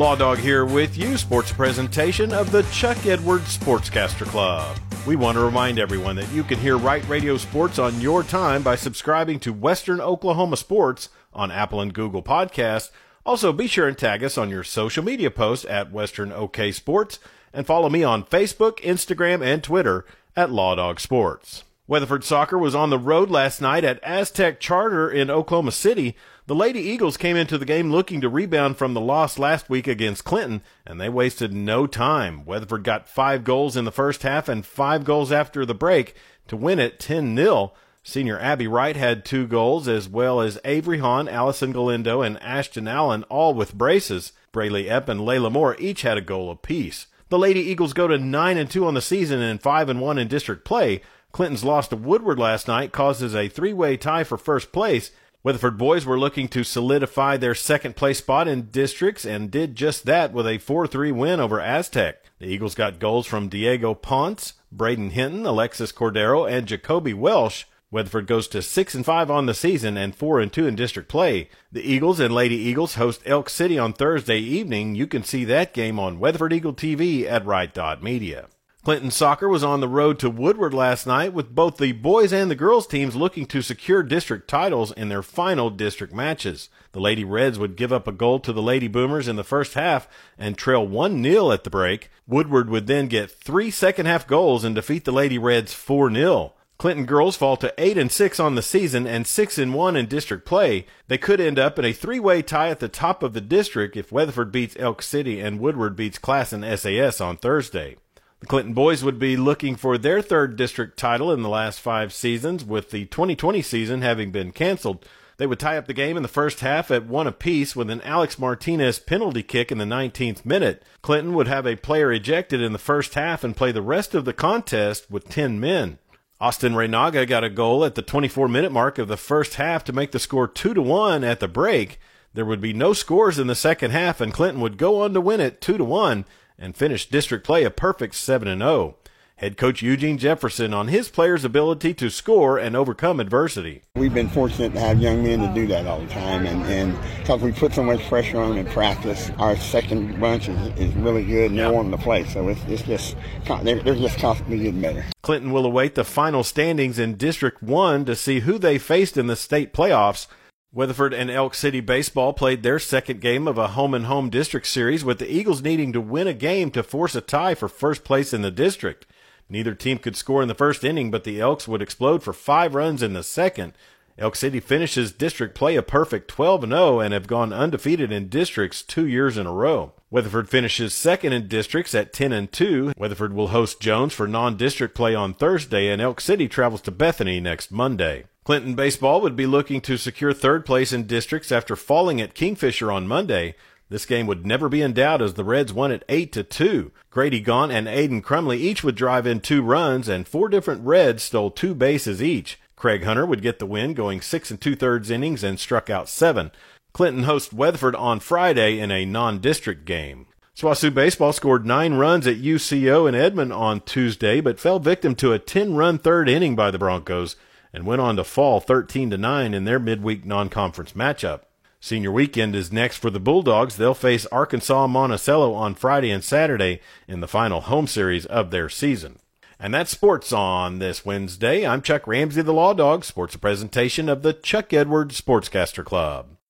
Law Dog here with you, sports presentation of the Chuck Edwards Sportscaster Club. We want to remind everyone that you can hear Right Radio Sports on your time by subscribing to Western Oklahoma Sports on Apple and Google Podcasts. Also, be sure and tag us on your social media posts at Western OK Sports and follow me on Facebook, Instagram, and Twitter at Law Dog Sports. Weatherford Soccer was on the road last night at ASTEC Charter in Oklahoma City. The Lady Eagles came into the game looking to rebound from the loss last week against Clinton, and they wasted no time. Weatherford got five goals in the first half and five goals after the break to win it 10 0. Senior Abby Wright had two goals, as well as Avery Hahn, Allison Galindo, and Ashton Allen, all with braces. Braylee Epp and Layla Moore each had a goal apiece. The Lady Eagles go to 9 and 2 on the season and 5 and 1 in district play. Clinton's loss to Woodward last night causes a three way tie for first place. Weatherford boys were looking to solidify their second place spot in districts and did just that with a 4 3 win over ASTEC. The Eagles got goals from Diego Ponce, Braden Hinton, Alexis Cordero, and Jacoby Welsh. Weatherford goes to 6 and 5 on the season and 4 and 2 in district play. The Eagles and Lady Eagles host Elk City on Thursday evening. You can see that game on Weatherford Eagle TV at Right Dot Media. Clinton Soccer was on the road to Woodward last night with both the boys and the girls teams looking to secure district titles in their final district matches. The Lady Reds would give up a goal to the Lady Boomers in the first half and trail 1-0 at the break. Woodward would then get three second half goals and defeat the Lady Reds 4-0. Clinton girls fall to 8 and 6 on the season and 6 and 1 in district play. They could end up in a three-way tie at the top of the district if Weatherford beats Elk City and Woodward beats Classen SAS on Thursday. The Clinton boys would be looking for their third district title in the last five seasons, with the 2020 season having been canceled. They would tie up the game in the first half at one apiece with an Alex Martinez penalty kick in the 19th minute. Clinton would have a player ejected in the first half and play the rest of the contest with 10 men. Austin Reynaga got a goal at the 24 minute mark of the first half to make the score 2 to 1 at the break. There would be no scores in the second half and Clinton would go on to win it 2 to 1 and finished district play a perfect 7 and 0. Head coach Eugene Jefferson on his players' ability to score and overcome adversity. We've been fortunate to have young men to do that all the time, and, and because we put so much pressure on them in practice, our second bunch is, is really good and they're wanting to play. So it's, it's just, they're, they're just constantly getting better. Clinton will await the final standings in District 1 to see who they faced in the state playoffs. Weatherford and Elk City Baseball played their second game of a home and home district series with the Eagles needing to win a game to force a tie for first place in the district. Neither team could score in the first inning, but the Elks would explode for five runs in the second. Elk City finishes district play a perfect 12 0 and have gone undefeated in districts two years in a row. Weatherford finishes second in districts at 10 and 2. Weatherford will host Jones for non-district play on Thursday and Elk City travels to Bethany next Monday. Clinton baseball would be looking to secure third place in districts after falling at Kingfisher on Monday. This game would never be in doubt as the Reds won it 8 to 2. Grady Gaunt and Aiden Crumley each would drive in two runs and four different Reds stole two bases each. Craig Hunter would get the win going six and two thirds innings and struck out seven. Clinton hosts Weatherford on Friday in a non-district game. SWOSU baseball scored nine runs at UCO in Edmond on Tuesday, but fell victim to a 10-run third inning by the Broncos and went on to fall 13 to 9 in their midweek non-conference matchup. Senior weekend is next for the Bulldogs. They'll face Arkansas Monticello on Friday and Saturday in the final home series of their season. And that's sports on this Wednesday. I'm Chuck Ramsey, the Law Dog. Sports presentation of the Chuck Edwards Sportscaster Club.